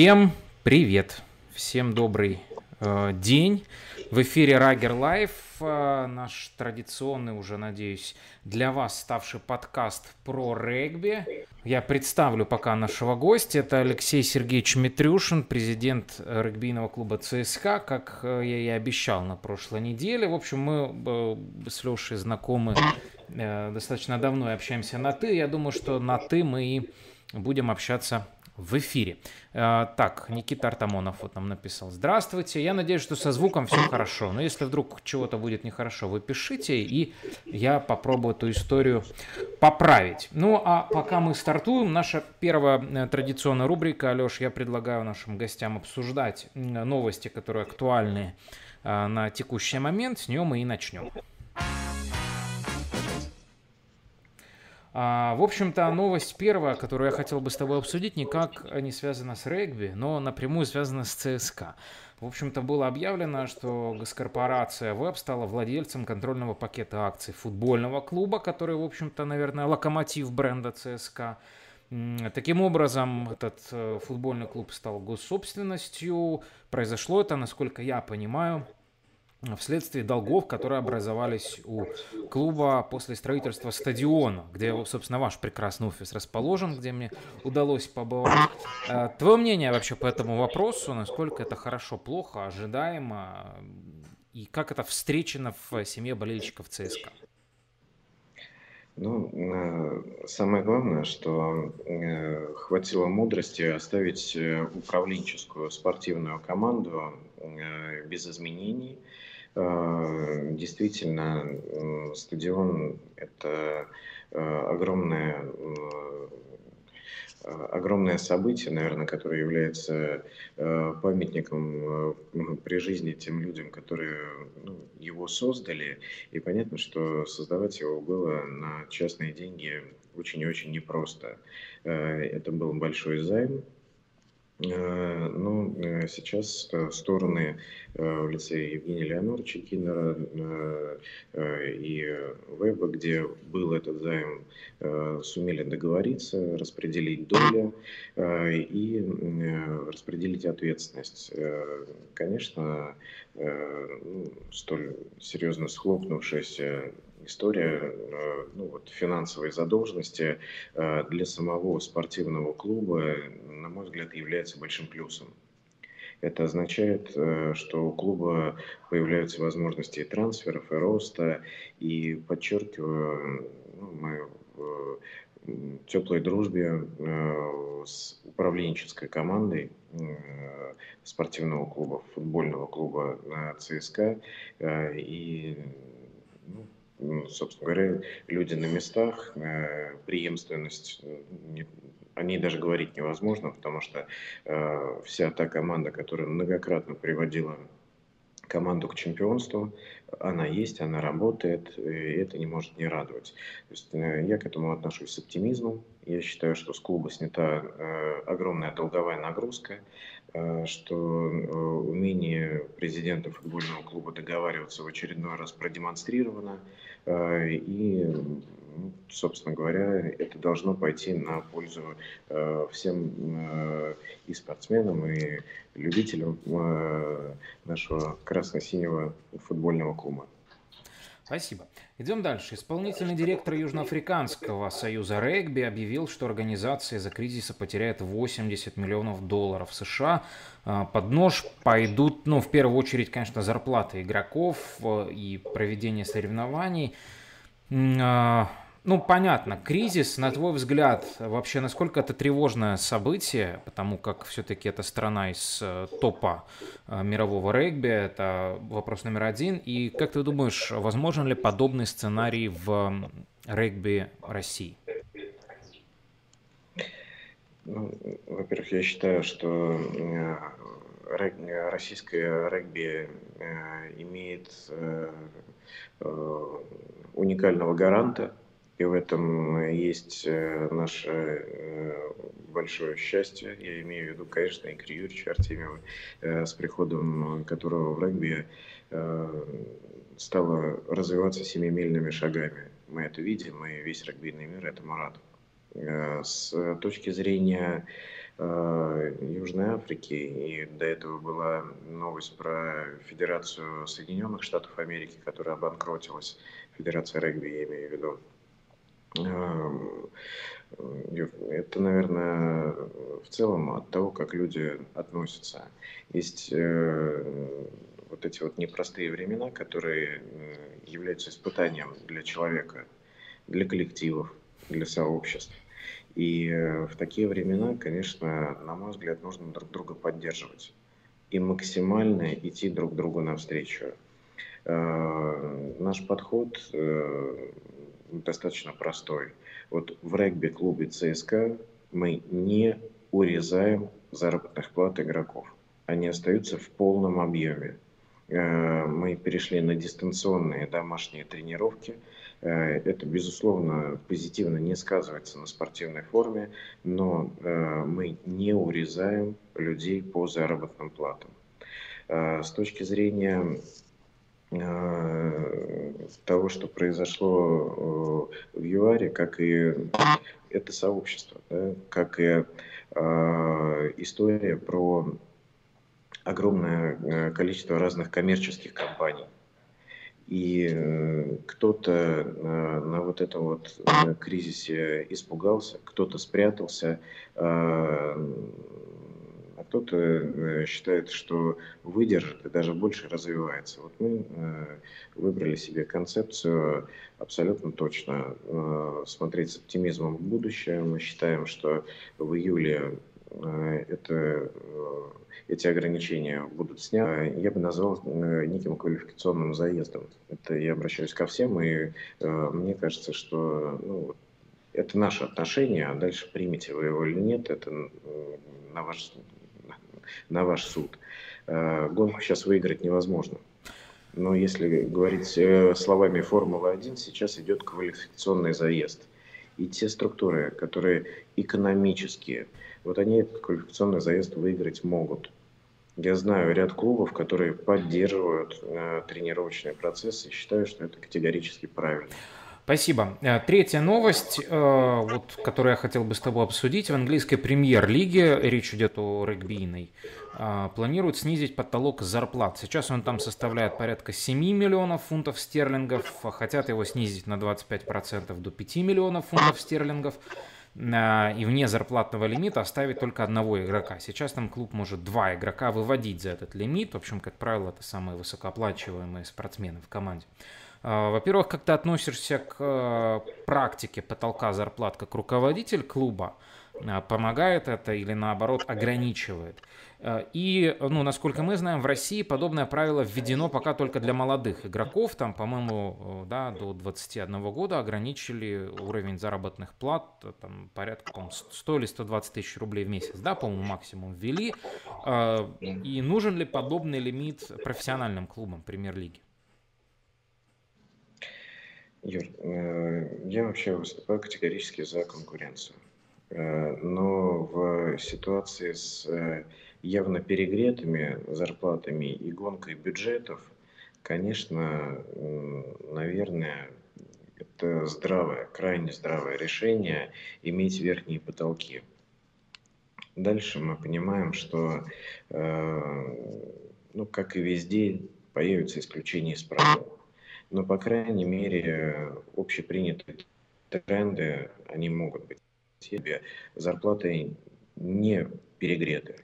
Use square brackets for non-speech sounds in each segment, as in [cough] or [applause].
Всем привет, всем добрый э, день. В эфире Rugger Live, э, наш традиционный уже, надеюсь, для вас ставший подкаст про регби. Я представлю пока нашего гостя. Это Алексей Сергеевич Митрюшин, президент регбийного клуба ЦСКА, как э, я и обещал на прошлой неделе. В общем, мы э, с Лешей знакомы э, достаточно давно и общаемся на «ты». Я думаю, что на «ты» мы и будем общаться в эфире. Э, так, Никита Артамонов вот нам написал. Здравствуйте, я надеюсь, что со звуком все хорошо, но если вдруг чего-то будет нехорошо, вы пишите, и я попробую эту историю поправить. Ну, а пока мы стартуем, наша первая э, традиционная рубрика, Алеш, я предлагаю нашим гостям обсуждать новости, которые актуальны э, на текущий момент, с нее мы и начнем. А, в общем-то, новость первая, которую я хотел бы с тобой обсудить, никак не связана с регби, но напрямую связана с ЦСКА. В общем-то, было объявлено, что госкорпорация ВЭБ стала владельцем контрольного пакета акций футбольного клуба, который, в общем-то, наверное, локомотив бренда ЦСКА. Таким образом, этот э, футбольный клуб стал госсобственностью. Произошло это, насколько я понимаю, вследствие долгов, которые образовались у клуба после строительства стадиона, где, собственно, ваш прекрасный офис расположен, где мне удалось побывать. Э, Твое мнение вообще по этому вопросу, насколько это хорошо, плохо, ожидаемо, и как это встречено в семье болельщиков ЦСКА? Ну, э, самое главное, что э, хватило мудрости оставить управленческую спортивную команду без изменений – действительно, стадион – это э, огромное, э, огромное событие, наверное, которое является памятником при жизни тем людям, которые ну, его создали. И понятно, что создавать его было на частные деньги очень и очень непросто. Это был большой займ, Э, ну, э, сейчас э, стороны в лице Евгения Леонидовича Киннера и Веба, где был этот займ, сумели договориться, распределить доли и распределить ответственность. Конечно, ну, столь серьезно схлопнувшаяся история э, ну, вот, финансовой задолженности э, для самого спортивного клуба, на мой взгляд, является большим плюсом. Это означает, э, что у клуба появляются возможности и трансферов, и роста. И подчеркиваю, ну, мы в теплой дружбе с управленческой командой спортивного клуба, футбольного клуба ЦСКА. И ну, собственно говоря, люди на местах, э, преемственность, э, о ней даже говорить невозможно, потому что э, вся та команда, которая многократно приводила команду к чемпионству, она есть, она работает, и это не может не радовать. То есть, я к этому отношусь с оптимизмом. Я считаю, что с клуба снята огромная долговая нагрузка, что умение президента футбольного клуба договариваться в очередной раз продемонстрировано. Э, и, ну, собственно говоря, это должно пойти на пользу э, всем э, и спортсменам, и любителям нашего красно-синего футбольного клуба. Спасибо. Идем дальше. Исполнительный директор Южноафриканского союза регби объявил, что организация из-за кризиса потеряет 80 миллионов долларов США. А, под нож пойдут, ну, в первую очередь, конечно, зарплаты игроков э, и проведение соревнований. Ну, понятно, кризис, на твой взгляд, вообще насколько это тревожное событие, потому как все-таки это страна из э, топа э, мирового регби, это вопрос номер один. И как ты думаешь, возможен ли подобный сценарий в регби России? Ну, во-первых, я считаю, что э, российское регби имеет уникального гаранта и в этом есть э, наше э, большое счастье. Я имею в виду, конечно, Игорь Юрьевича Артемьева, э, с приходом которого в регби стало развиваться семимильными шагами. Мы это видим, и весь регбийный мир этому рад. С точки зрения Южной Африки, и до этого была новость про Федерацию Соединенных Штатов Америки, которая обанкротилась, Федерация регби, я имею в виду. Это, наверное, в целом от того, как люди относятся. Есть э, вот эти вот непростые времена, которые э, являются испытанием для человека, для коллективов, для сообществ. И э, в такие времена, конечно, на мой взгляд, нужно друг друга поддерживать и максимально идти друг другу навстречу. Наш подход достаточно простой. Вот в регби-клубе ЦСКА мы не урезаем заработных плат игроков. Они остаются в полном объеме. Э, мы перешли на дистанционные домашние тренировки. Э, это, безусловно, позитивно не сказывается на спортивной форме, но э, мы не урезаем людей по заработным платам. С точки зрения того, что произошло э, в ЮАРе, как и это сообщество, да, как и э, история про огромное количество разных коммерческих компаний. И кто-то на вот этом вот кризисе испугался, кто-то спрятался, кто-то э, считает, что выдержит и даже больше развивается. Вот мы э, выбрали себе концепцию абсолютно точно э, смотреть с оптимизмом в будущее. Мы считаем, что в июле это, эти ограничения будут сняты. Я бы назвал неким квалификационным заездом. Это я обращаюсь ко всем, и мне кажется, что ну, это наше отношение, а дальше примете вы его или нет, это на ваш на ваш суд. Э, гонку сейчас выиграть невозможно. Но если говорить э, словами Формулы-1, сейчас идет квалификационный заезд. И те структуры, которые экономические, вот они этот квалификационный заезд выиграть могут. Я знаю ряд клубов, которые поддерживают э, тренировочный процесс и считаю, что это категорически правильно. Спасибо. Э, третья новость, э, вот, которую я хотел бы с тобой обсудить. В английской премьер-лиге, речь идет о регбийной, э, планируют снизить потолок зарплат. Сейчас он там составляет порядка 7 миллионов фунтов стерлингов, хотят его снизить на 25% до 5 миллионов фунтов стерлингов и вне зарплатного лимита оставить только одного игрока. Сейчас там клуб может два игрока выводить за этот лимит. В общем, как правило, это самые высокооплачиваемые спортсмены в команде. А, во-первых, как ты относишься к э, практике потолка зарплат как руководитель клуба? А, помогает это или наоборот ограничивает? А, и, ну, насколько мы знаем, в России подобное правило введено пока только для молодых игроков. Там, по-моему, э, да, до 21 года ограничили уровень заработных плат э, там, порядка по 100 или 120 тысяч рублей в месяц. Да, по-моему, максимум ввели. И нужен ли подобный лимит профессиональным клубам премьер-лиги? Юр, э, я вообще выступаю категорически за конкуренцию. Э, но в ситуации с э, явно перегретыми зарплатами и гонкой бюджетов, конечно, наверное, это здравое, крайне здравое решение иметь верхние потолки. Дальше мы понимаем, что, ну, как и везде, появятся исключения из правил но, по крайней мере, общепринятые тренды, они могут быть. Себе зарплаты не перегреты.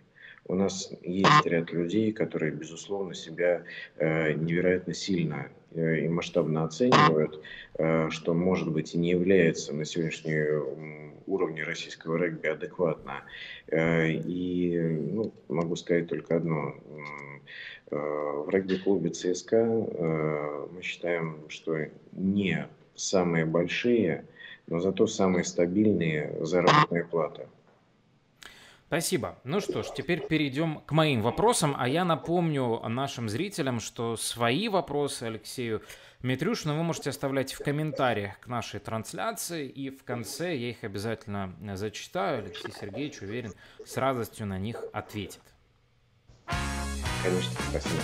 У нас есть ряд людей, которые, безусловно, себя э, невероятно сильно э, и масштабно оценивают, э, что, может быть, и не является на сегодняшний уровне российского регби адекватно. Э, и ну, могу сказать только одно. Э, в регби-клубе ЦСКА э, мы считаем, что не самые большие, но зато самые стабильные заработные платы. Спасибо. Ну что ж, теперь перейдем к моим вопросам. А я напомню нашим зрителям, что свои вопросы Алексею Митрюшину вы можете оставлять в комментариях к нашей трансляции. И в конце я их обязательно зачитаю. Алексей Сергеевич, уверен, с радостью на них ответит. Конечно, спасибо.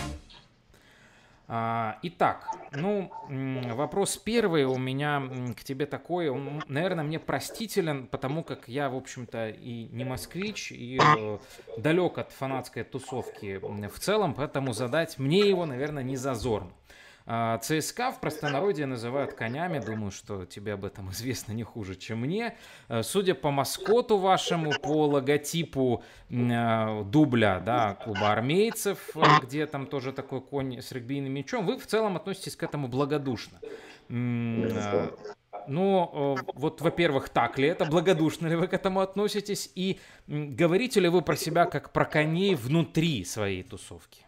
А, итак, ну, вопрос первый у меня к тебе такой, он, наверное, мне простителен, потому как я, в общем-то, и не москвич, и э, далек от фанатской тусовки в целом, поэтому задать мне его, наверное, не зазорно. А, ЦСКА в простонародье называют конями. Думаю, что тебе об этом [laughs] известно не хуже, чем мне. Э, судя по маскоту вашему, по логотипу э, дубля да, клуба армейцев, э, где там тоже такой конь с регбийным мячом, вы в целом относитесь к этому благодушно. Ну, вот, во-первых, так ли это, благодушно ли вы к этому относитесь, и говорите ли вы про себя как про коней внутри своей тусовки?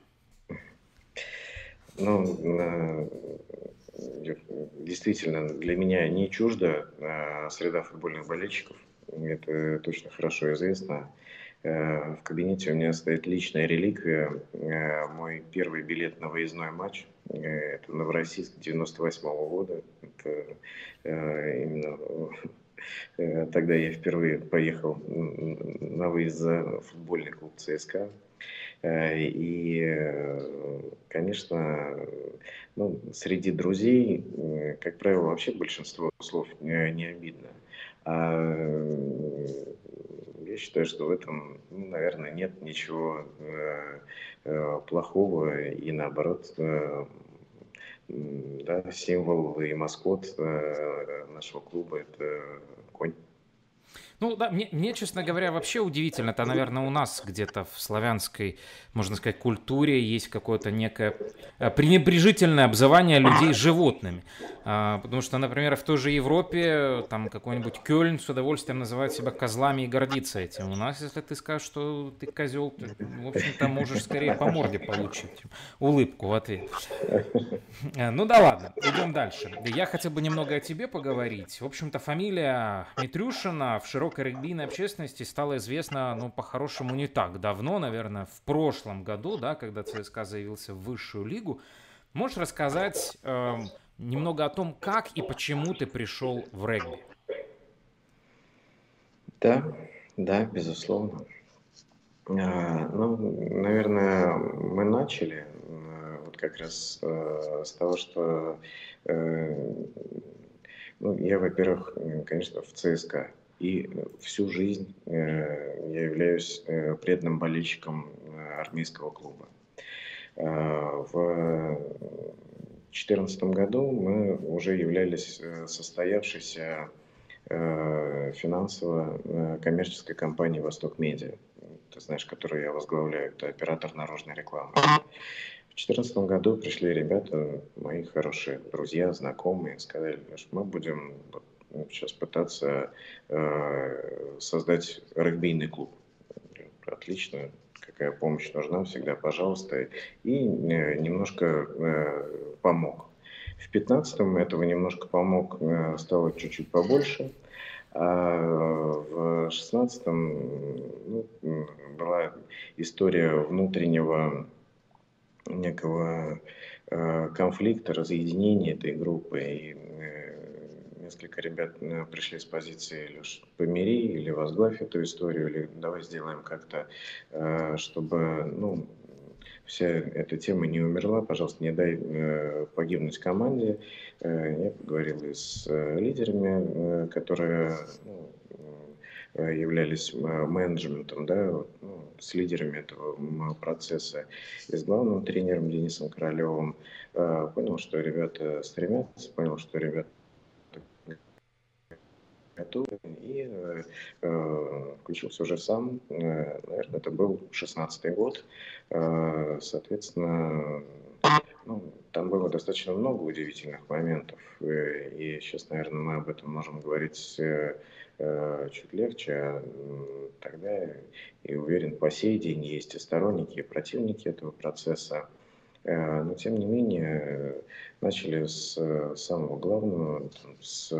Ну, действительно, для меня не чужда среда футбольных болельщиков. Это точно хорошо известно. Э, в кабинете у меня стоит личная реликвия. Э, мой первый билет на выездной матч. Э, это Новороссийск 98 -го года. Это именно тогда я впервые поехал на выезд за футбольный клуб ЦСКА. Э, и, э, конечно, ну, среди друзей, э, как правило, вообще большинство слов не обидно. А я считаю, что в этом, ну, наверное, нет ничего плохого и наоборот, да, символ и маскот нашего клуба это конь. Ну да, мне, мне, честно говоря, вообще удивительно. Это, наверное, у нас где-то в славянской, можно сказать, культуре есть какое-то некое э, пренебрежительное обзывание людей животными. А, потому что, например, в той же Европе там какой-нибудь Кёльн с удовольствием называет себя козлами и гордится этим. У нас, если ты скажешь, что ты козел, ты, в общем-то, можешь скорее по морде получить улыбку в ответ. Э, ну да ладно, идем дальше. Я хотел бы немного о тебе поговорить. В общем-то, фамилия Митрюшина в широком широкой регбийной общественности стало известно, ну, по-хорошему, не так давно, наверное, в прошлом году, да, когда ЦСКА заявился в высшую лигу. Можешь рассказать э, немного о том, как и почему ты пришел в регби? Да, да, безусловно. А, ну, наверное, мы начали э, вот как раз э, с того, что э, ну, я, во-первых, конечно, в ЦСКА и всю жизнь э, я являюсь э, преданным болельщиком э, армейского клуба. В 2014 году мы уже являлись состоявшейся финансово-коммерческой компанией «Восток Медиа», ты знаешь, которую я возглавляю, это оператор наружной рекламы. В 2014 году пришли ребята, мои хорошие друзья, знакомые, сказали, что мы будем сейчас пытаться э, создать регбийный клуб. Отлично, какая помощь нужна, всегда пожалуйста. И э, немножко э, помог. В 15-м этого немножко помог, стало чуть-чуть побольше. А в 16-м ну, была история внутреннего некого конфликта, разъединения этой группы. И несколько ребят э, пришли с позиции Леш, помири или возглавь эту историю, или давай сделаем как-то, э, чтобы, ну, вся эта тема не умерла, пожалуйста, не дай э, погибнуть команде. Я поговорил и с лидерами, которые ну, являлись менеджментом, да, ну, с лидерами этого процесса, и с главным тренером Денисом Королевым. Понял, что ребята стремятся, понял, что ребята готовы и э, э, включился уже сам. Э, наверное, это был 16-й год. Соответственно, ну, там было достаточно много удивительных моментов. И сейчас, наверное, мы об этом можем говорить чуть легче. А тогда, и уверен, по сей день есть и сторонники, и противники этого процесса. Э, но тем не менее начали с э, самого главного, с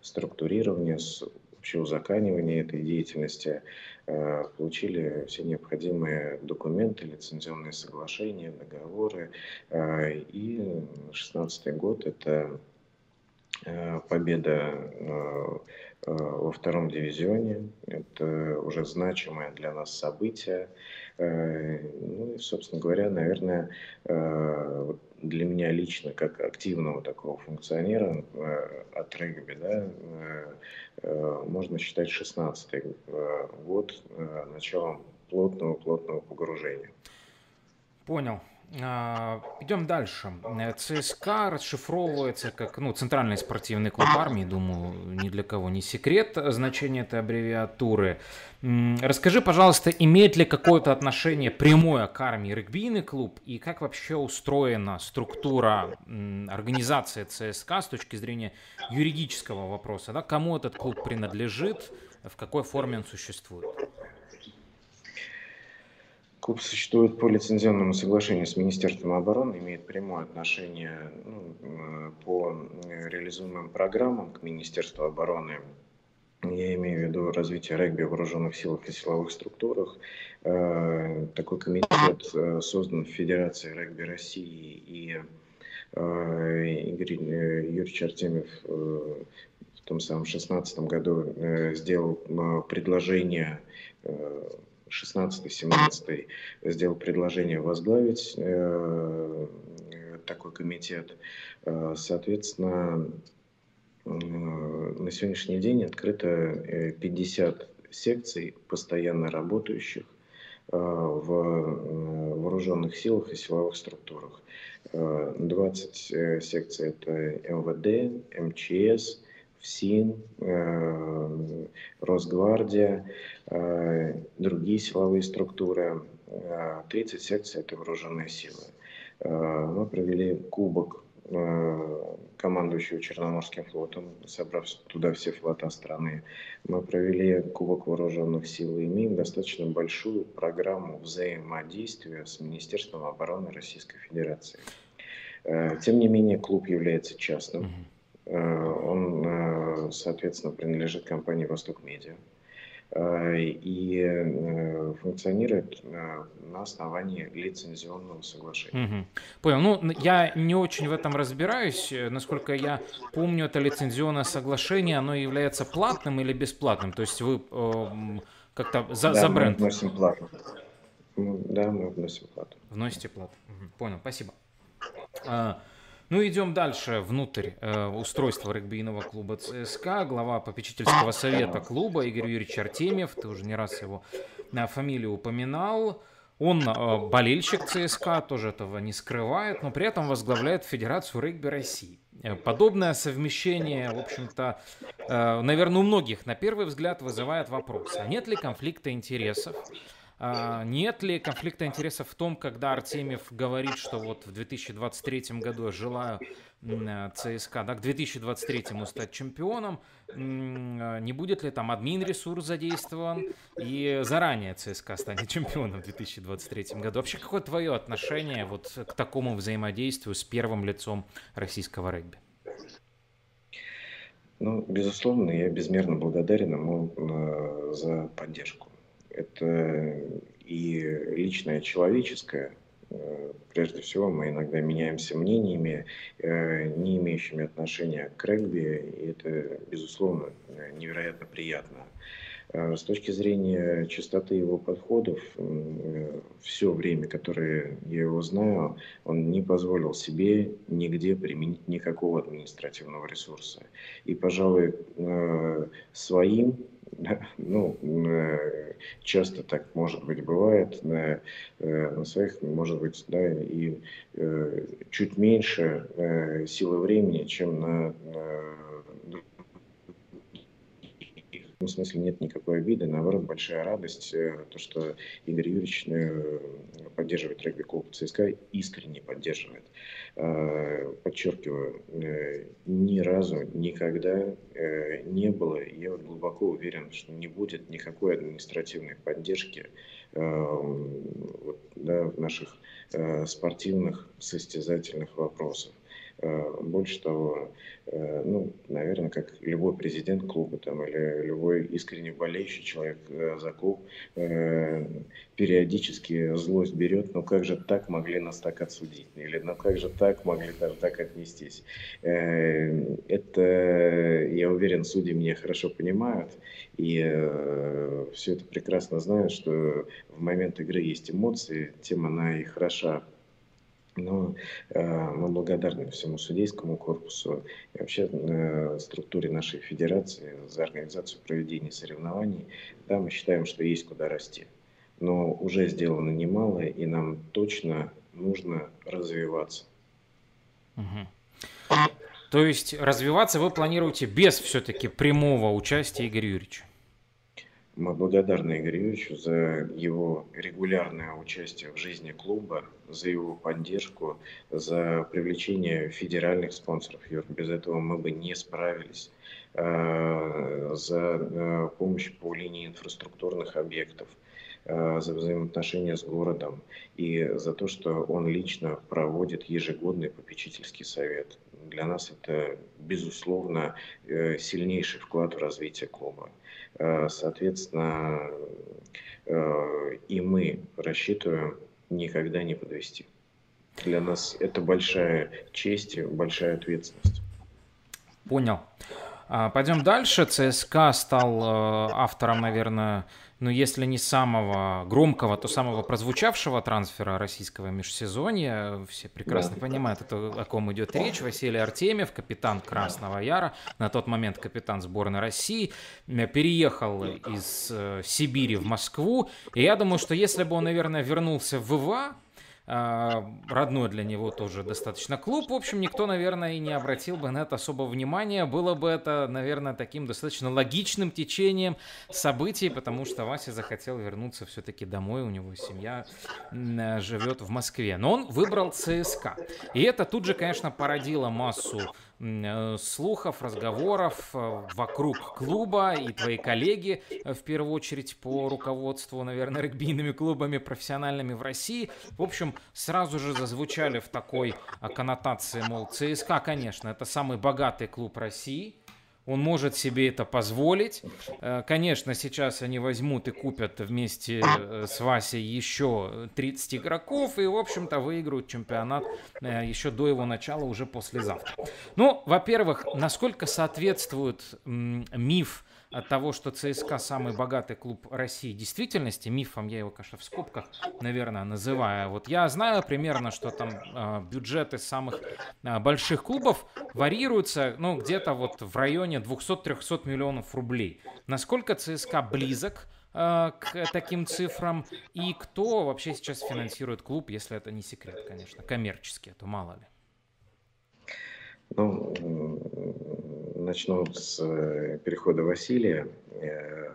структурирования, с общеузаканивания этой деятельности, э, получили все необходимые документы, лицензионные соглашения, договоры. И 2016 год – это победа во втором дивизионе. Это уже значимое для нас событие. Ну и, собственно говоря, наверное, для меня лично, как активного такого функционера от регби, да, можно считать 16-й год началом плотного-плотного погружения. Понял. А, идем дальше. ЦСКА расшифровывается как ну, Центральный спортивный клуб армии, думаю, ни для кого не секрет значение этой аббревиатуры. Расскажи, пожалуйста, имеет ли какое-то отношение прямое к армии регбийный клуб и как вообще устроена структура организации ЦСКА с точки зрения юридического вопроса? Да? Кому этот клуб принадлежит, в какой форме он существует? Клуб существует по лицензионному соглашению с Министерством обороны, имеет прямое отношение ну, э, по реализуемым программам к Министерству обороны. Я имею в виду развитие регби в вооруженных силах и силовых структурах. Э, такой комитет э, создан в Федерации регби России, и Игорь Юрьевич Артемьев в том самом 2016 году сделал предложение 16-17 сделал предложение возглавить э, такой комитет. Э, соответственно, э, на сегодняшний день открыто 50 секций, постоянно работающих в вооруженных силах и силовых структурах. 20 секций это МВД, МЧС, ФСИН, э, Росгвардия, э, другие силовые структуры. 30 э, секций – это вооруженные силы. Мы провели кубок командующего Черноморским флотом, собрав туда все флота страны. Мы провели Кубок Вооруженных сил и имеем достаточно большую программу взаимодействия с Министерством обороны Российской Федерации. Тем не менее, клуб является частным. Э, он, э, соответственно, принадлежит компании «Восток Медиа» э, и функционирует на основании лицензионного соглашения. Угу. Понял. Ну, я не очень в этом разбираюсь. Насколько я помню, это лицензионное соглашение, оно является платным или бесплатным? То есть вы э, как-то за, да, за бренд? мы вносим плату. Да, мы вносим плату. Вносите плату. Угу. Понял, спасибо. А, ну, идем дальше, внутрь э, устройства регбийного клуба ЦСКА. Глава попечительского совета клуба Игорь Юрьевич Артемьев, ты уже не раз его на фамилию упоминал. Он э, болельщик ЦСКА, тоже этого не скрывает, но при этом возглавляет Федерацию регби России. Э, подобное совмещение, в общем-то, э, наверное, у многих на первый взгляд вызывает вопрос, а нет ли конфликта интересов? А, нет ли конфликта интересов в том, когда Артемьев говорит, что вот в 2023 году я желаю э, ЦСКА, да, к 2023 стать чемпионом, а, не будет ли там админ ресурс задействован, и заранее ЦСКА станет чемпионом в 2023 году. Вообще, какое твое отношение вот к такому взаимодействию с первым лицом российского регби? Ну, безусловно, я безмерно благодарен ему э, за поддержку это и личное, человеческое. Э, прежде всего, мы иногда меняемся мнениями, э, не имеющими отношения к регби, и это, безусловно, невероятно приятно. Э, с точки зрения чистоты его подходов, все время, которое я его знаю, он не позволил себе нигде применить никакого административного ресурса. И, пожалуй, своим [laughs] ну, э, часто так, может быть, бывает. На, э, на своих, может быть, да, и э, чуть меньше силы времени, чем на, на этом смысле нет никакой обиды, наоборот, большая радость, э, то, что Игорь Юрьевич э, поддерживает регби-клуб ЦСКА, искренне поддерживает. Э, подчеркиваю, ни разу, никогда не было, я глубоко уверен, что не будет никакой административной поддержки да, в наших спортивных состязательных вопросах. Больше того, ну, наверное, как любой президент клуба там, или любой искренне болеющий человек за клуб, периодически злость берет, ну как же так могли нас так отсудить, или ну как же так могли даже так отнестись. Это, я уверен, судьи меня хорошо понимают, и все это прекрасно знают, что в момент игры есть эмоции, тем она и хороша. Но э, мы благодарны всему судейскому корпусу и вообще э, структуре нашей федерации за организацию проведения соревнований. Да, мы считаем, что есть куда расти. Но уже сделано немало, и нам точно нужно развиваться. То есть развиваться вы планируете без все-таки прямого участия Игоря Юрьевича? Мы благодарны Игорю Юрьевичу за его регулярное участие в жизни клуба, за его поддержку, за привлечение федеральных спонсоров. Юр, без этого мы бы не справились. А, за а, помощь по линии инфраструктурных объектов, а, за взаимоотношения с городом и за то, что он лично проводит ежегодный попечительский совет. Для нас это, безусловно, э, сильнейший вклад в развитие клуба. Э, соответственно, э, и мы рассчитываем никогда не подвести. Для нас это большая честь и большая ответственность. Понял. А, пойдем дальше. ЦСКА стал автором, наверное, ну, если не самого громкого, то самого прозвучавшего трансфера российского межсезонья. Все прекрасно да. понимают, это, о ком идет речь. Василий Артемьев, капитан Красного Яра, на тот момент капитан сборной России, переехал из э, Сибири в Москву. И я думаю, что если бы он, наверное, вернулся в ВВА, родной для него тоже достаточно клуб. В общем, никто, наверное, и не обратил бы на это особо внимания. Было бы это, наверное, таким достаточно логичным течением событий, потому что Вася захотел вернуться все-таки домой, у него семья живет в Москве. Но он выбрал ЦСКА. И это тут же, конечно, породило массу Э, слухов, разговоров э, вокруг клуба и твои коллеги, э, в первую очередь по руководству, наверное, регбийными клубами профессиональными в России, в общем, сразу же зазвучали в такой коннотации, мол, ЦСКА, конечно, это самый богатый клуб России, он может себе это позволить. Э, конечно, сейчас они возьмут и купят вместе э, с Васей еще 30 игроков и, в общем-то, выиграют чемпионат э, еще до его начала, уже послезавтра. Ну, во-первых, насколько соответствует миф от того, что ЦСКА самый богатый клуб России действительности, мифом я его, конечно, в скобках, наверное, называю. Вот я знаю примерно, что там э, бюджеты самых э, больших клубов варьируются, ну, где-то вот в районе 200-300 миллионов рублей. Насколько ЦСКА близок э, к таким цифрам и кто вообще сейчас финансирует клуб, если это не секрет, конечно, коммерчески, а то мало ли. Ну, начну с э, перехода Василия. Э,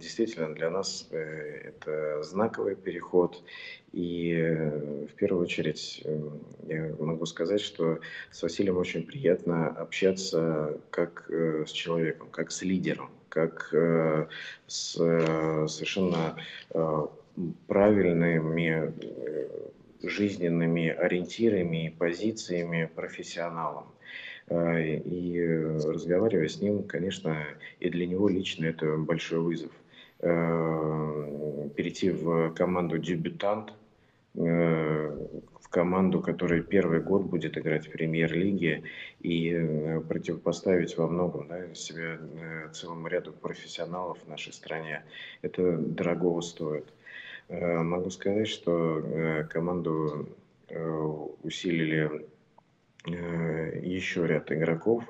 действительно, для нас э, это знаковый переход. И в первую очередь я могу сказать, что с Василием очень приятно общаться как с человеком, как с лидером, как с совершенно правильными жизненными ориентирами и позициями профессионалом. А, и разговаривая с ним, конечно, и для него лично это большой вызов. А, перейти в команду дебютант, а, в команду, которая первый год будет играть в премьер-лиге и противопоставить во многом да, себя целому ряду профессионалов в нашей стране, это дорогого стоит. Могу сказать, что команду усилили Э, еще ряд игроков.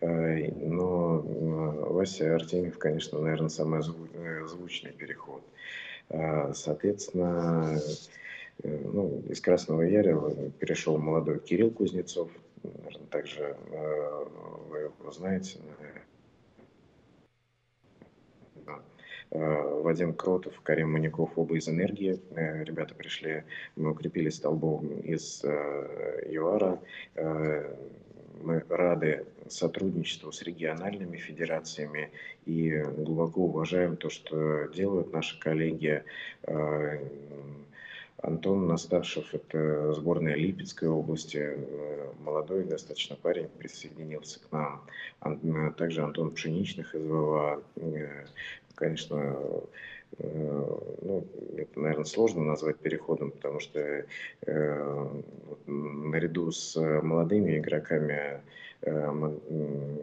Э, но э, Вася Артемьев, конечно, наверное, самый звучный переход. Соответственно, ну, из Красного Яря перешел молодой Кирилл Кузнецов. Наверное, также вы его знаете. Вадим Кротов, Карим Маняков, оба из «Энергии». Э, ребята пришли, мы укрепили столбом из э, ЮАРа. Э, мы рады сотрудничеству с региональными федерациями и глубоко уважаем то, что делают наши коллеги Антон Насташев, это сборная Липецкой области, молодой достаточно парень, присоединился к нам. Также Антон Пшеничных из ВВА, конечно, ну, это, наверное, сложно назвать переходом, потому что э, наряду с молодыми игроками э, мы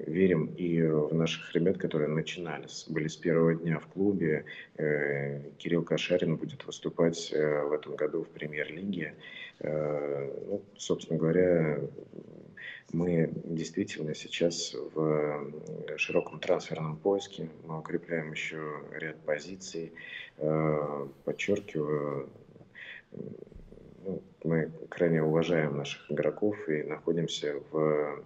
верим и в наших ребят, которые начинали, были с первого дня в клубе. Э, Кирилл Кашарин будет выступать э, в этом году в премьер-лиге. Э, ну, собственно говоря, мы действительно сейчас в широком трансферном поиске. Мы укрепляем еще ряд позиций. Э, подчеркиваю, ну, мы крайне уважаем наших игроков и находимся в,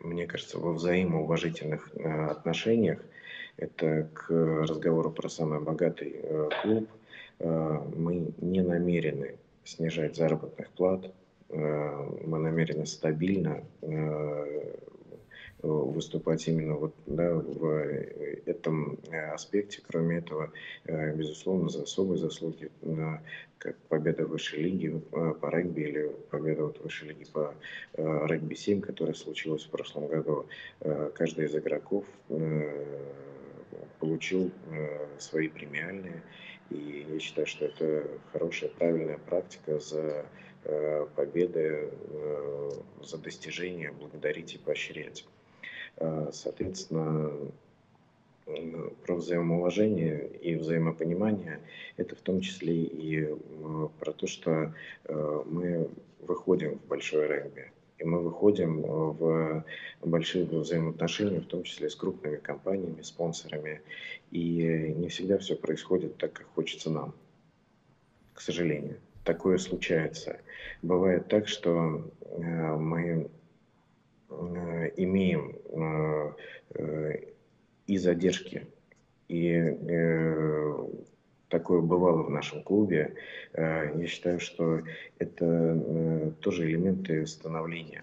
мне кажется, во взаимоуважительных э, отношениях. Это к разговору про самый богатый э, клуб. Мы не намерены снижать заработных плат, Э, мы намерены стабильно э, выступать именно вот, да, в этом аспекте. Кроме этого, э, безусловно, за особые заслуги, как победа в высшей лиге по регби или победа вот в высшей лиге по регби-7, которая случилась в прошлом году, каждый из игроков получил свои премиальные. И я считаю, что это хорошая, правильная практика за Э, победы, э, за достижения благодарить и поощрять. Э, соответственно, про взаимоуважение и взаимопонимание, это в том числе и про то, что мы выходим в большой регби. И мы выходим в большие взаимоотношения, в том числе с крупными компаниями, спонсорами. И не всегда все происходит так, как хочется нам, к сожалению такое случается. Бывает так, что э, мы э, имеем э, и задержки, и такое бывало в нашем клубе. Я считаю, что это тоже элементы становления.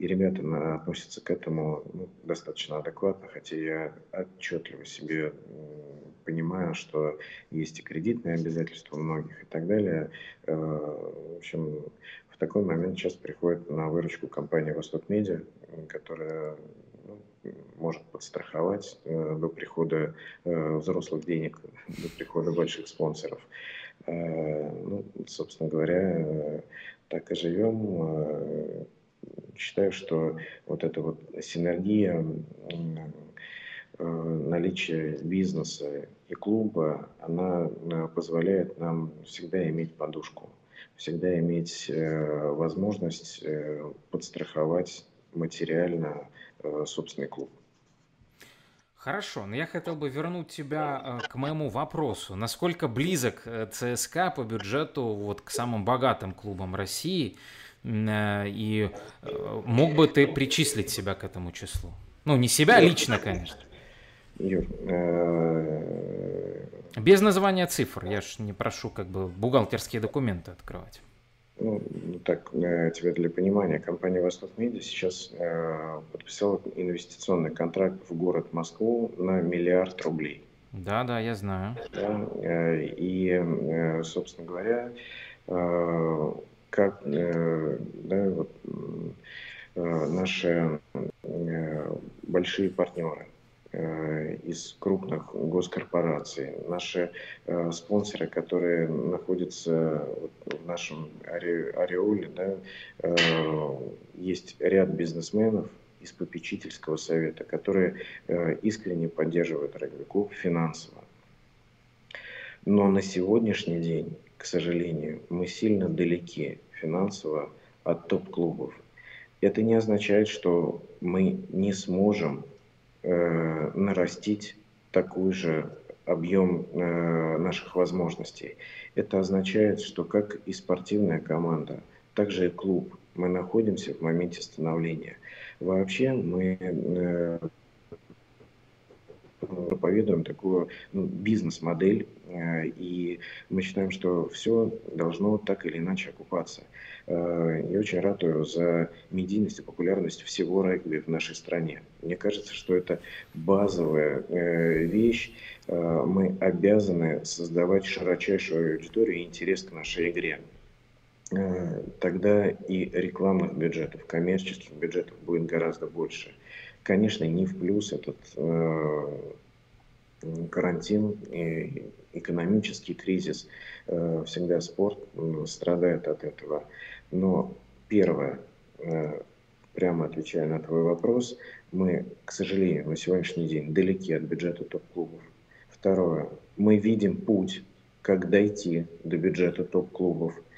И ребята относятся к этому ну, достаточно адекватно, хотя я отчетливо себе понимаю, что есть и кредитные обязательства у многих и так далее. Э, в общем, в такой момент сейчас приходит на выручку компания «Восток Медиа», которая может подстраховать э, до прихода э, взрослых денег, до прихода больших спонсоров. Ну, собственно говоря, так и живем. Считаю, что вот эта вот синергия Э, наличие бизнеса и клуба, она э, позволяет нам всегда иметь подушку, всегда иметь э, возможность подстраховать материально собственный клуб. Хорошо, но я хотел бы вернуть тебя к моему вопросу. Насколько близок ЦСКА по бюджету вот к самым богатым клубам России? И мог бы ты причислить себя к этому числу? Ну, не себя лично, конечно. Юр, э, без названия цифр. Я ж не прошу как бы бухгалтерские документы открывать. Ну, так, э, тебе для понимания, компания Восток Медиа сейчас э, подписала инвестиционный контракт в город Москву на миллиард рублей. Да, да, я знаю. Да, э, и, э, собственно говоря, э, как э, да, вот, э, наши э, большие партнеры, из крупных госкорпораций, наши э, спонсоры, которые находятся в нашем ореоле, да, э, есть ряд бизнесменов из попечительского совета, которые искренне поддерживают регби-клуб финансово. Но на сегодняшний день, к сожалению, мы сильно далеки финансово от топ-клубов. Это не означает, что мы не сможем э, нарастить такой же объем э, наших возможностей. Это означает, что как и спортивная команда, так же и клуб, мы находимся в моменте становления. Вообще мы э, проповедуем такую ну, бизнес-модель, э, и мы считаем, что все должно так или иначе окупаться. Э, я очень ратую за медийность и популярность всего регби в нашей стране. Мне кажется, что это базовая э, вещь. Мы обязаны создавать широчайшую аудиторию и интерес к нашей игре тогда и рекламных бюджетов, коммерческих бюджетов будет гораздо больше. Конечно, не в плюс этот э, карантин и экономический кризис. Э, всегда спорт страдает от этого. Но первое, э, прямо отвечая на твой вопрос, мы, к сожалению, на сегодняшний день далеки от бюджета топ-клубов. Второе, мы видим путь, как дойти до бюджета топ-клубов –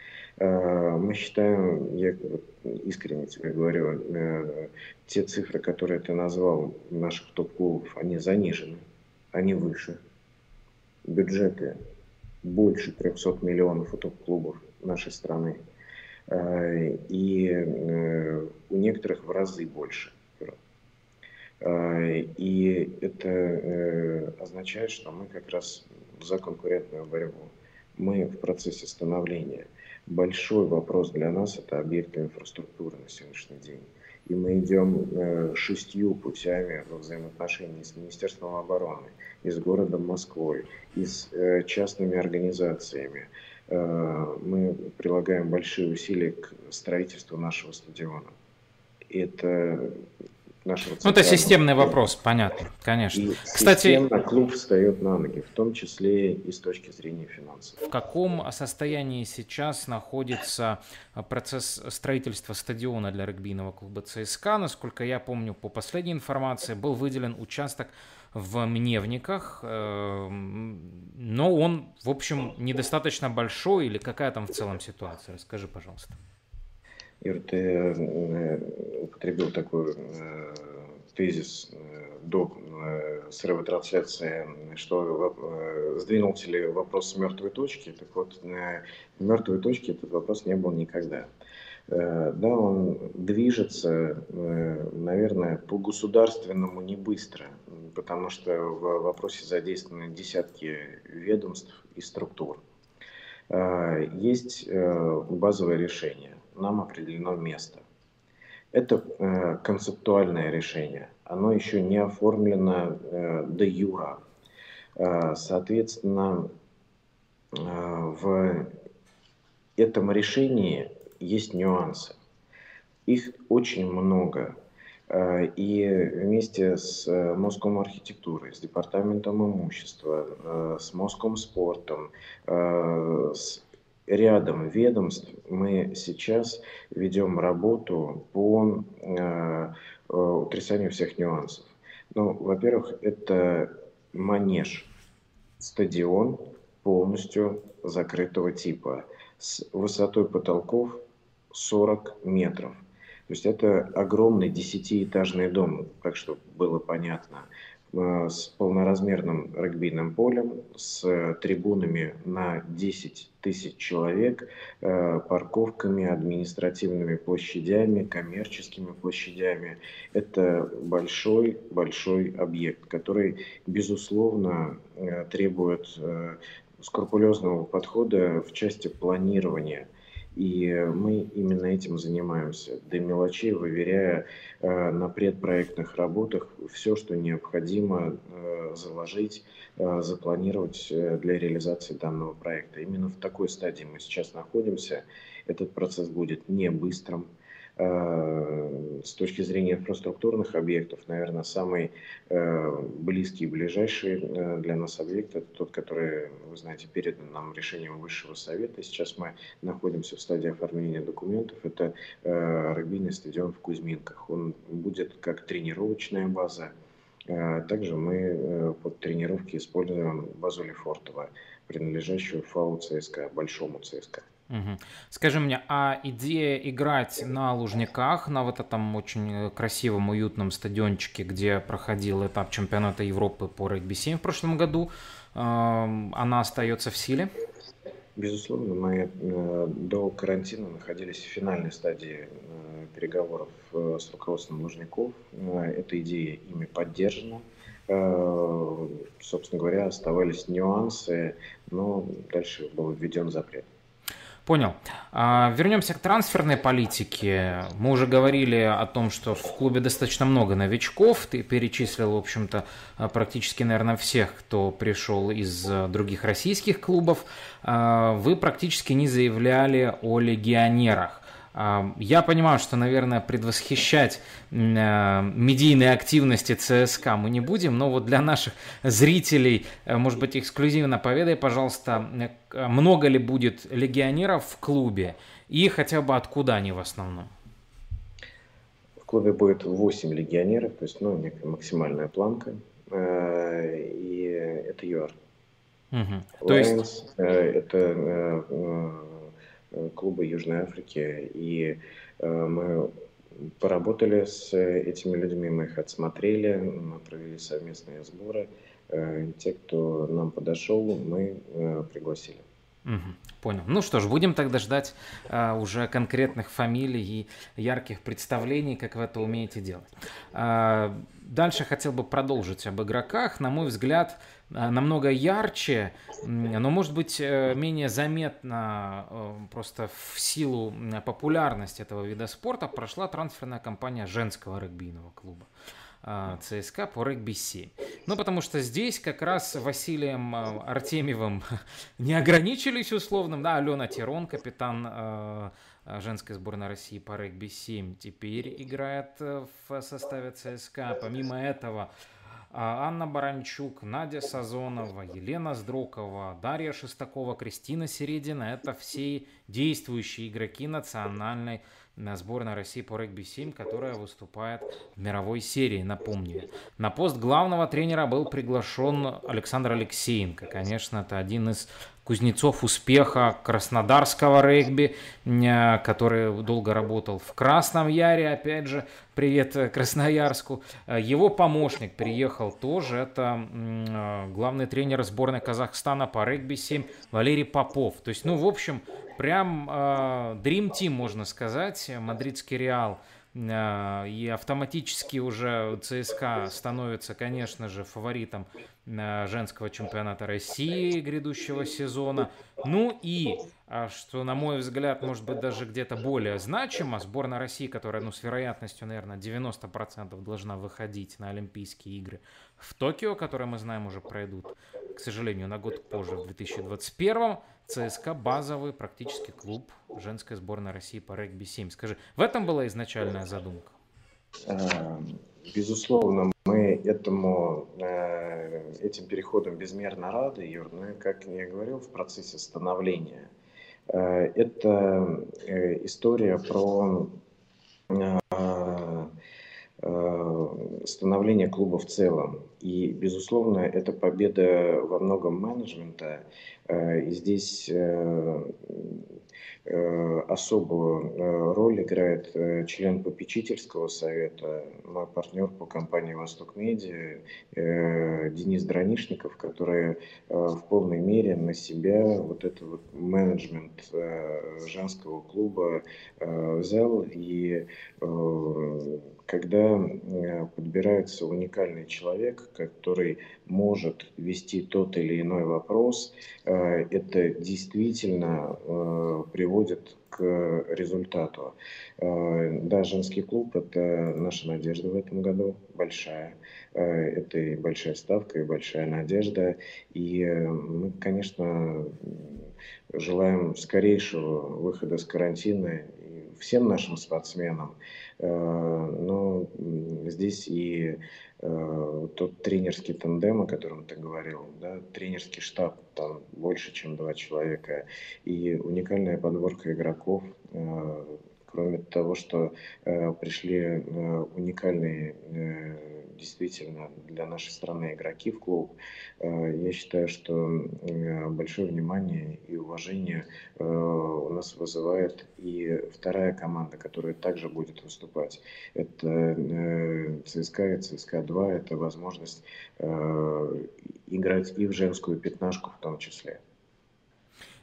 мы считаем, я искренне тебе говорю, э, те цифры, которые ты назвал наших топ-клубов, они занижены, они выше. Бюджеты больше 300 миллионов у топ-клубов нашей страны. Э, и у некоторых в разы больше. И это означает, что мы как раз за конкурентную борьбу. Мы в процессе становления – большой вопрос для нас – это объекты инфраструктуры на сегодняшний день. И мы идем э, шестью путями во взаимоотношении с Министерством обороны, и с городом Москвой, и с э, частными организациями. Э, мы прилагаем большие усилия к строительству нашего стадиона. Это нашего Ну, это системный вопрос, понятно, конечно. И Кстати, клуб встает на ноги, в том числе и с точки зрения финансов. В каком состоянии сейчас находится процесс строительства стадиона для регбийного клуба ЦСКА? Насколько я помню, по последней информации, был выделен участок в Мневниках, эм, но он, в общем, недостаточно большой или какая там в целом ситуация? Расскажи, пожалуйста. Юр, ты э, употребил такой э, тезис э, до срыва трансляции, что сдвинулся ли вопрос с мертвой точки. Так вот, мертвой точке этот вопрос не был никогда. Да, он движется, наверное, по государственному не быстро, потому что в вопросе задействованы десятки ведомств и структур. Есть базовое решение нам определено место. Это э, концептуальное решение. Оно еще не оформлено э, де юра. Э, соответственно, э, в этом решении есть нюансы. Их очень много. Э, и вместе с э, Моском архитектурой, с Департаментом имущества, э, с Моском спортом, с рядом ведомств мы сейчас ведем работу по э, э, утрясанию всех нюансов. Ну, во-первых, это манеж, стадион полностью закрытого типа с высотой потолков 40 метров. То есть это огромный десятиэтажный дом, так что было понятно. Э, с полноразмерным регбийным полем, с трибунами на 10 тысяч человек, э, парковками, административными площадями, коммерческими площадями. Это большой-большой объект, который, безусловно, э, требует скрупулезного подхода в части планирования – и мы именно этим занимаемся, до мелочей выверяя э, на предпроектных работах все, что необходимо э, заложить, э, запланировать для реализации данного проекта. Именно в такой стадии мы сейчас находимся. Этот процесс будет не быстрым, Э, с точки зрения инфраструктурных объектов, наверное, самый э, близкий и ближайший э, для нас объект – это тот, который, вы знаете, передан нам решением Высшего Совета. Сейчас мы находимся в стадии оформления документов. Это регбийный стадион в Кузьминках. Он будет как тренировочная база. Также мы под тренировки используем базу Лефортово, принадлежащую ФАУ ЦСКА, большому ЦСКА. Скажи мне, а идея играть на Лужниках, на вот этом очень э, красивом, уютном стадиончике, где проходил этап чемпионата Европы по регби-7 в прошлом году, она остается в силе? Безусловно, мы э, до карантина находились в финальной стадии э, переговоров с руководством Лужников. Эта идея ими поддержана. собственно говоря, оставались нюансы, но дальше был введен запрет. Понял. А, вернемся к трансферной политике. Мы уже говорили о том, что в клубе достаточно много новичков. Ты перечислил, в общем-то, практически, наверное, всех, кто пришел из других российских клубов. А, вы практически не заявляли о легионерах. Я понимаю, что, наверное, предвосхищать э, медийные активности ЦСКА мы не будем, но вот для наших зрителей, э, может быть, эксклюзивно поведай, пожалуйста, э, много ли будет легионеров в клубе и хотя бы откуда они в основном? В клубе будет 8 легионеров, то есть ну, некая максимальная планка, и это ЮАР. Угу. То есть... Это клуба Южной Африки, и э, мы поработали с этими людьми, мы их отсмотрели, мы провели совместные сборы. Э, те, кто нам подошел, мы пригласили. Угу, понял. Ну что ж, будем тогда ждать а, уже конкретных фамилий и ярких представлений, как вы это умеете делать. А, дальше хотел бы продолжить об игроках. На мой взгляд, Э, намного ярче, но может быть э, менее заметно э, просто в силу популярности этого вида спорта прошла трансферная кампания женского регбийного клуба. ЦСКА по регби-7. Ну, потому что здесь как раз Василием Артемьевым [laughs] не ограничились условным. Да, Алена Тирон, капитан женской сборной России по регби-7, теперь играет в составе ЦСКА. Помимо этого, а, Анна Баранчук, Надя Сазонова, Елена Сдрокова, Дарья Шестакова, Кристина Середина – это все действующие игроки национальной сборной России по регби-7, которая выступает в мировой серии, напомню. На пост главного тренера был приглашен Александр Алексеенко. Конечно, это один из кузнецов успеха краснодарского регби, э, который долго работал в Красном Яре, опять же, привет э, Красноярску. Э, его помощник приехал тоже, это главный тренер сборной Казахстана по регби-7 Валерий Попов. То есть, ну, в общем, прям Dream Team, можно сказать, мадридский Реал – и автоматически уже ЦСКА становится, конечно же, фаворитом а, женского чемпионата России грядущего сезона. Ну и, а, что, на мой взгляд, может быть даже где-то более значимо, сборная России, которая, ну, с вероятностью, наверное, 90% должна выходить на Олимпийские игры в Токио, которые, мы знаем, уже пройдут, к сожалению, на год позже, в 2021 ЦСКА базовый практически клуб женской сборной России по регби-7. Скажи, в этом была изначальная задумка? Эм, безусловно, мы этому, э, этим переходом безмерно рады, Юр, но, как я говорил, в процессе становления. Э, это э, история про становление клуба в целом. И, безусловно, это победа во многом менеджмента. Э, и здесь э, э, особую роль играет член попечительского совета, мой партнер по компании «Восток Медиа» Денис Дранишников, который в полной мере на себя вот этот вот менеджмент женского клуба взял и когда э, подбирается уникальный человек, который может вести тот или иной вопрос, э, это действительно э, приводит к результату. Да, женский клуб – это наша надежда в этом году, большая. Это и большая ставка, и большая надежда. И мы, конечно, желаем скорейшего выхода с карантина всем нашим спортсменам. Э, но здесь и э, тот тренерский тандем, о котором ты говорил, да, тренерский штаб, там больше, чем два человека, и уникальная подборка игроков, э, кроме того, что пришли уникальные действительно для нашей страны игроки в клуб, э, я считаю, что э, большое внимание и уважение э, у нас вызывает и вторая команда, которая также будет выступать. Это ЦСКА и ЦСКА-2, это возможность играть и в женскую пятнашку в том числе.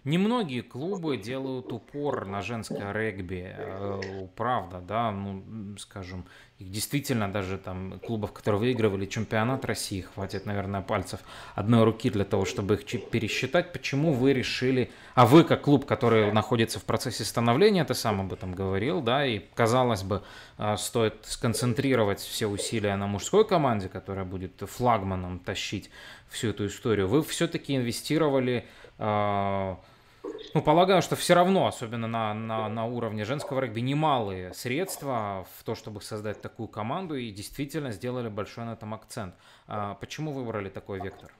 Немногие клубы делают упор на женское регби. Э, правда, да, ну, скажем, их действительно даже там клубов, которые выигрывали чемпионат России, хватит, наверное, пальцев одной руки для того, чтобы их пересчитать. Почему вы решили, а вы как клуб, который находится в процессе становления, ты сам об этом говорил, да, и казалось бы, э, стоит сконцентрировать все усилия на мужской команде, которая будет флагманом тащить всю эту историю. Вы все-таки инвестировали ну, полагаю, что все равно, особенно на, на, на уровне женского регби, немалые средства в то, чтобы создать такую команду, и действительно сделали большой на этом акцент. А почему выбрали такой вектор?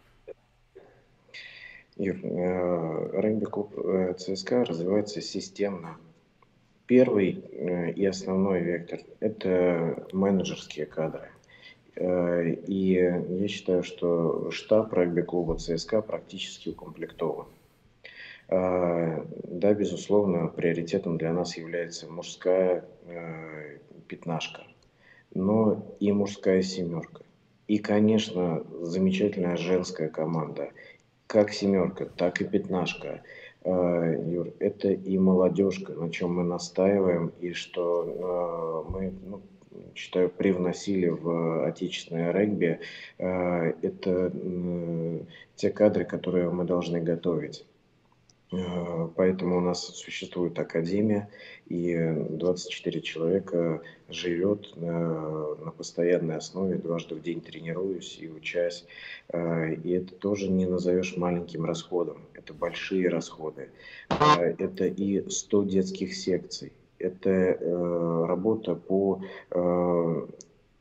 Юр, э, регби-клуб э, ЦСКА развивается системно. Первый э, и основной вектор – это менеджерские кадры. И я считаю, что штаб регби-клуба ЦСКА практически укомплектован. А, да, безусловно, приоритетом для нас является мужская э, пятнашка, но и мужская семерка. И, конечно, замечательная женская команда, как семерка, так и пятнашка. Юр, это и молодежка, на чем мы настаиваем, и что э, мы, ну, считаю, привносили в отечественное регби. А, это те кадры, которые мы должны готовить. Э, поэтому у нас существует академия, и 24 человека живет э, на постоянной основе, дважды в день тренируюсь и учась. Э, и это тоже не назовешь маленьким расходом, это большие расходы. Это и 100 детских секций, это работа по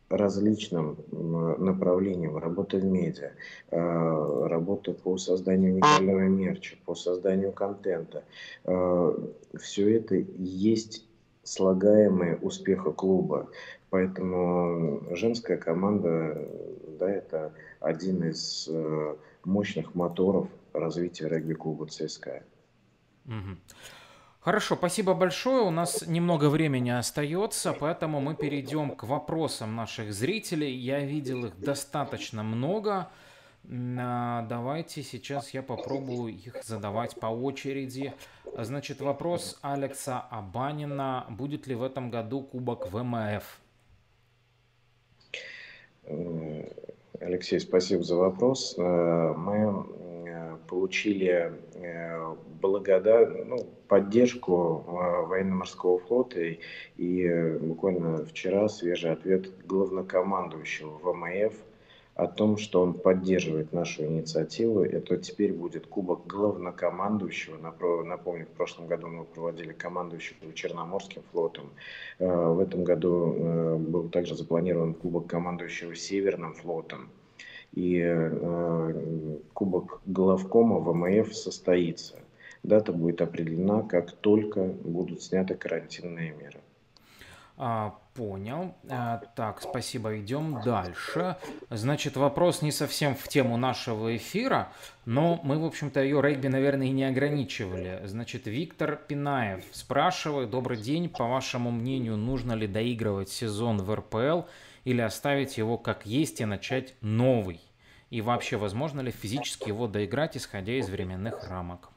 различным направлениям, работа в медиа, э, работа по созданию уникального мерча, по созданию контента. Э, Все это есть слагаемые успеха клуба. Поэтому женская команда, да, это один из э, мощных моторов развития регби-клуба ЦСКА. Угу. Хорошо, спасибо большое. У нас немного времени остается, поэтому мы перейдем к вопросам наших зрителей. Я видел их достаточно много. А, давайте сейчас я попробую их задавать по очереди. Значит, вопрос Алекса Абанина. Будет ли в этом году Кубок ВМФ? Алексей, спасибо за вопрос. Э, мы получили э, благода... ну, поддержку э, военно-морского флота и, э, буквально вчера свежий ответ главнокомандующего ВМФ о том, что он поддерживает нашу инициативу. Это теперь будет кубок главнокомандующего. Напомню, в прошлом году мы проводили командующего Черноморским флотом. В этом году был также запланирован кубок командующего Северным флотом и э, Кубок главкома ВМФ состоится. Дата будет определена, как только будут сняты карантинные меры. А, понял. А, так, спасибо. Идем дальше. Значит, вопрос не совсем в тему нашего эфира, но мы, в общем-то, ее регби, наверное, и не ограничивали. Значит, Виктор Пинаев спрашивает. Добрый день. По вашему мнению, нужно ли доигрывать сезон в РПЛ или оставить его как есть и начать новый? И вообще, возможно ли физически его доиграть, исходя из временных рамок?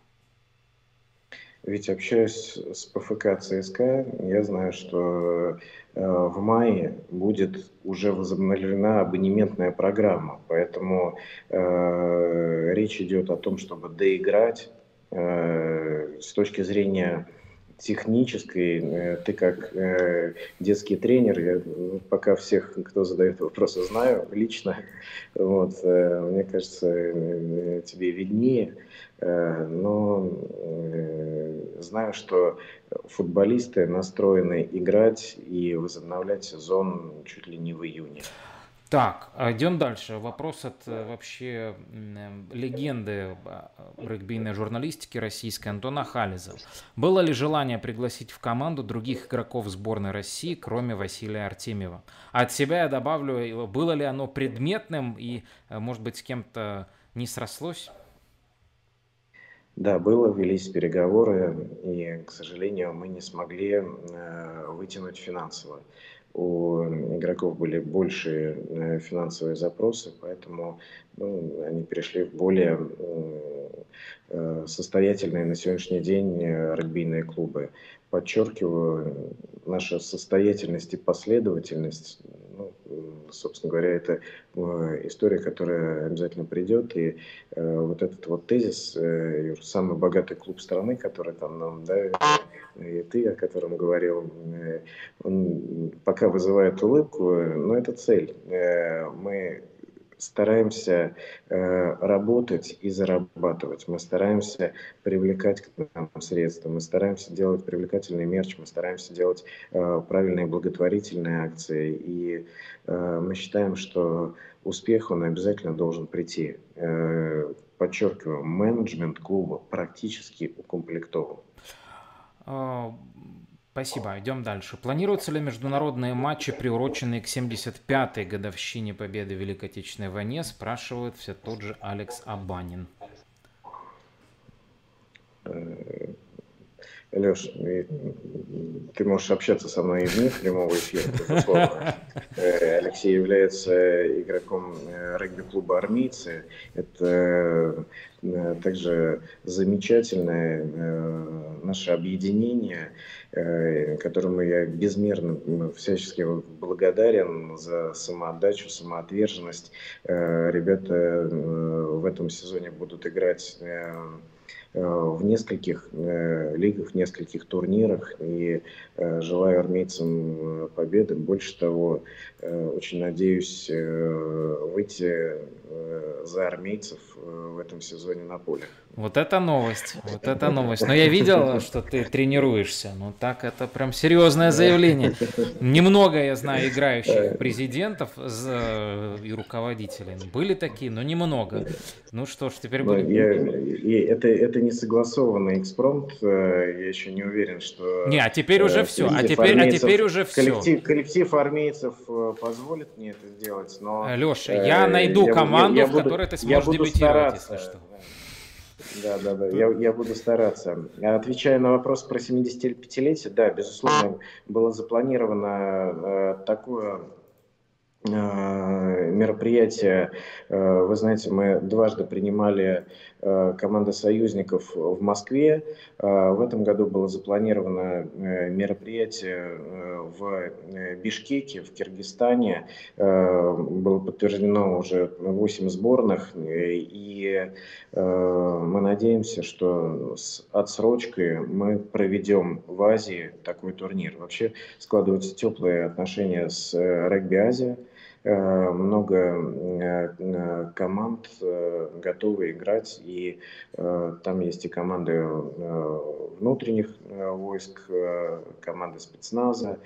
Ведь общаясь с ПФК ЦСКА, я знаю, что э, в мае будет уже возобновлена абонементная программа, поэтому э, речь идет о том, чтобы доиграть э, с точки зрения технической, э, ты как э, детский тренер, я пока всех, кто задает вопросы, знаю лично, вот, э, мне кажется, тебе виднее, но знаю, что футболисты настроены играть и возобновлять сезон чуть ли не в июне. Так, а идем дальше. Вопрос от э, вообще легенды а, регбийной журналистики российской Антона Хализа. Было ли желание пригласить в команду других игроков сборной России, кроме Василия Артемьева? От себя я добавлю, было ли оно предметным и, э, может быть, с кем-то не срослось? Да, было, велись переговоры, и, к сожалению, мы не смогли э, вытянуть финансово. У игроков были большие финансовые запросы, поэтому ну, они перешли в более состоятельные на сегодняшний день регбийные клубы. Подчеркиваю, наша состоятельность и последовательность ну, собственно говоря, это э, история, которая обязательно придет. И э, вот этот вот тезис, э, самый богатый клуб страны, который там нам, да, и ты, о котором говорил, он пока вызывает улыбку, но это цель. Мы стараемся э, работать и зарабатывать. Мы стараемся привлекать к нам средства, мы стараемся делать привлекательный мерч, мы стараемся делать э, правильные благотворительные акции. И э, мы считаем, что успех, он обязательно должен прийти. Э, подчеркиваю, менеджмент клуба практически укомплектован. Спасибо. Идем дальше. Планируются ли международные матчи, приуроченные к 75-й годовщине победы в Великой Отечественной войне, спрашивает все тот же Алекс Абанин. Э, Леш, ты можешь общаться со мной вне прямого эфира, безусловно. [laughs] Э, Алексей является игроком э, регби-клуба «Армейцы». Это также замечательное наше объединение, которому я безмерно всячески благодарен за самоотдачу, самоотверженность. Ребята в этом сезоне будут играть Э, в нескольких э, лигах, в нескольких турнирах. И э, желаю армейцам победы. Больше того, очень надеюсь выйти за армейцев в этом сезоне на поле. Вот это новость, вот это новость. Но я видел, что ты тренируешься. Ну так, это прям серьезное заявление. Немного я знаю играющих президентов и руководителей. Были такие, но немного. Ну что ж, теперь будем... Я, это, это не согласованный экспромт. Э, я еще не уверен, что... Не, а теперь уже все. А теперь, а теперь уже все. Коллектив, коллектив армейцев э, позволит мне это сделать, но... Леша, я найду я, команду, я, я, в которой ты сможешь дебютировать, стараться. если что. Да, да, да, я, я буду стараться. Отвечая на вопрос про 75-летие, да, безусловно, было запланировано э, такое Э, мероприятия. Э, вы знаете, мы дважды принимали э, команды союзников в Москве. В этом году было запланировано мероприятие в Бишкеке, в Киргизстане. Было подтверждено уже 8 сборных. И мы надеемся, что с отсрочкой мы проведем в Азии такой турнир. Вообще складываются теплые отношения с регби Азия. Э, много э, команд э, готовы играть, и там есть и команды внутренних войск, команды спецназа,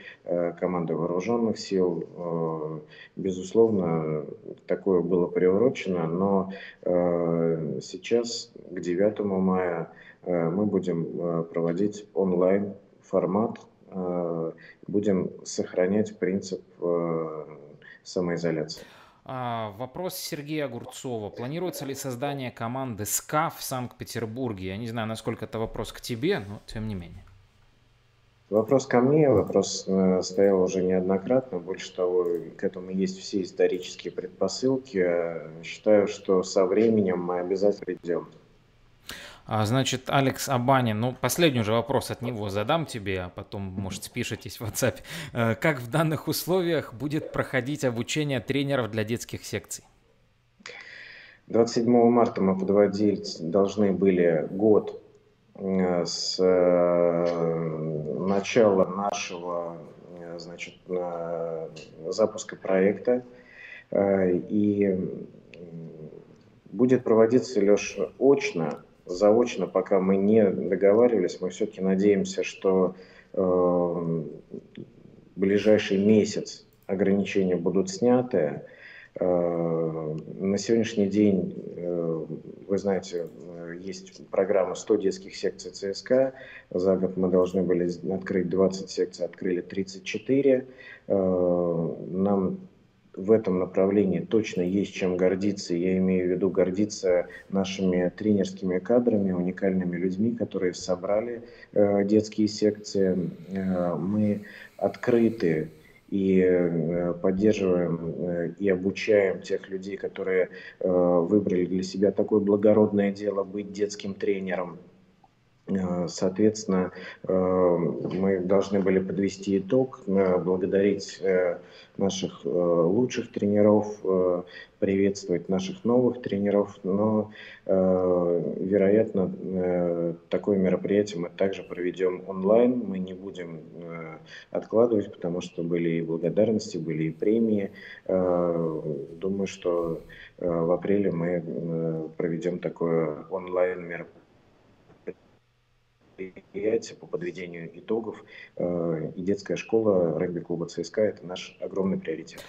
команды вооруженных сил. Безусловно, такое было приурочено, но сейчас к 9 мая мы будем проводить онлайн формат, будем сохранять принцип самоизоляции. А, вопрос Сергея Огурцова. Планируется ли создание команды СКА в Санкт-Петербурге? Я не знаю, насколько это вопрос к тебе, но тем не менее. Вопрос ко мне, вопрос э, стоял уже неоднократно. Больше того, к этому есть все исторические предпосылки. Считаю, что со временем мы обязательно придем. А, значит, Алекс Абанин, ну, последний уже вопрос от него задам тебе, а потом, может, спишитесь в WhatsApp. Э, как в данных условиях будет проходить обучение тренеров для детских секций? 27 марта мы подводить должны были год э, с э, начала нашего значит, запуска проекта. И будет проводиться, Леша, очно заочно, пока мы не договаривались, мы все-таки надеемся, что э, ближайший месяц ограничения будут сняты. Э, на сегодняшний день, э, вы знаете, есть программа 100 детских секций ЦСК. За год мы должны были открыть 20 секций, открыли 34. Э, нам в этом направлении точно есть чем гордиться. Я имею в виду гордиться нашими тренерскими кадрами, уникальными людьми, которые собрали э, детские секции. Э, мы открыты и поддерживаем и обучаем тех людей, которые выбрали для себя такое благородное дело быть детским тренером. Э, соответственно, э, мы должны были подвести итог, э, благодарить наших лучших тренеров, приветствовать наших новых тренеров, но, вероятно, такое мероприятие мы также проведем онлайн, мы не будем откладывать, потому что были и благодарности, были и премии. Думаю, что в апреле мы проведем такое онлайн мероприятие мероприятия по подведению итогов. Э, и детская школа регби-клуба ЦСКА – это наш огромный приоритет.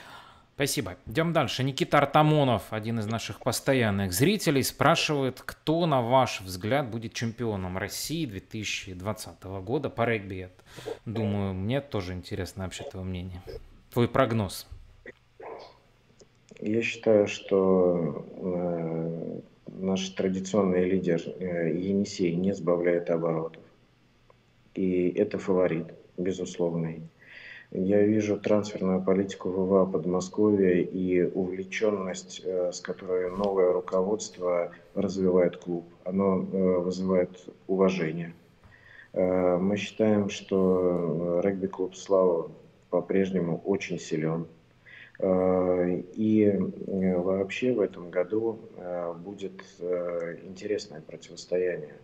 Спасибо. Идем дальше. Никита Артамонов, один из наших постоянных зрителей, спрашивает, кто, на ваш взгляд, будет чемпионом России 2020 года по регби. Думаю, мне тоже интересно вообще твое мнение. Твой прогноз. Я считаю, что э, наш традиционный лидер э, Енисей не сбавляет оборотов. И это фаворит, безусловный. Я вижу трансферную политику ВВА Подмосковья и увлеченность, э, с которой новое руководство развивает клуб. Оно э, вызывает уважение. Мы считаем, что регби-клуб «Слава» по-прежнему очень силен. Э, и э, вообще в этом году э, будет интересное противостояние.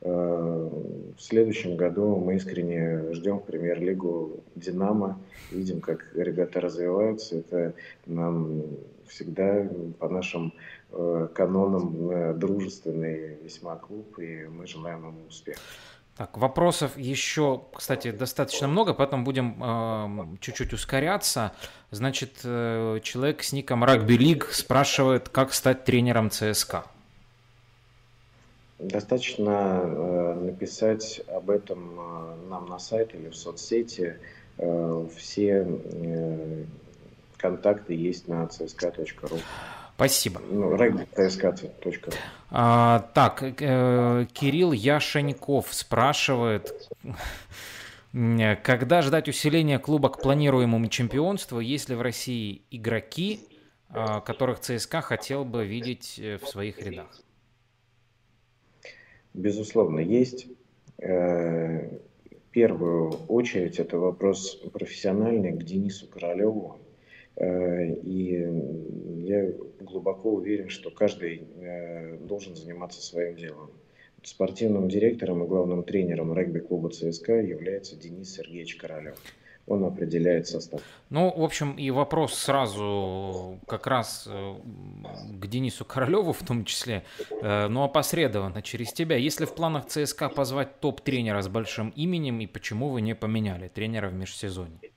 В следующем году мы искренне ждем премьер-лигу «Динамо». Видим, как ребята развиваются. Это нам всегда по нашим канонам дружественный весьма клуб, и мы желаем ему успеха. Так, вопросов еще, кстати, достаточно много, поэтому будем э, чуть-чуть ускоряться. Значит, э, человек с ником Rugby League спрашивает, как стать тренером ЦСКА. Достаточно э, написать об этом э, нам на сайте или в соцсети. Э, все э, контакты есть на cska.ru. Спасибо. Ну, а, так, э, Кирилл Яшеньков спрашивает, когда ждать усиления клуба к планируемому чемпионству, есть ли в России игроки, э, которых ЦСКА хотел бы видеть э, в своих рядах? Безусловно, есть. Э, в первую очередь это вопрос профессиональный к Денису Королеву, и я глубоко уверен, что каждый э, должен заниматься своим делом. Спортивным директором и главным тренером регби-клуба ЦСКА является Денис Сергеевич Королев. Он определяет состав. Ну, в общем, и вопрос сразу как раз э, к Денису Королеву в том числе, но опосредованно через тебя. Если в планах ЦСКА позвать топ-тренера с большим именем, и почему вы не поменяли тренера в межсезонье?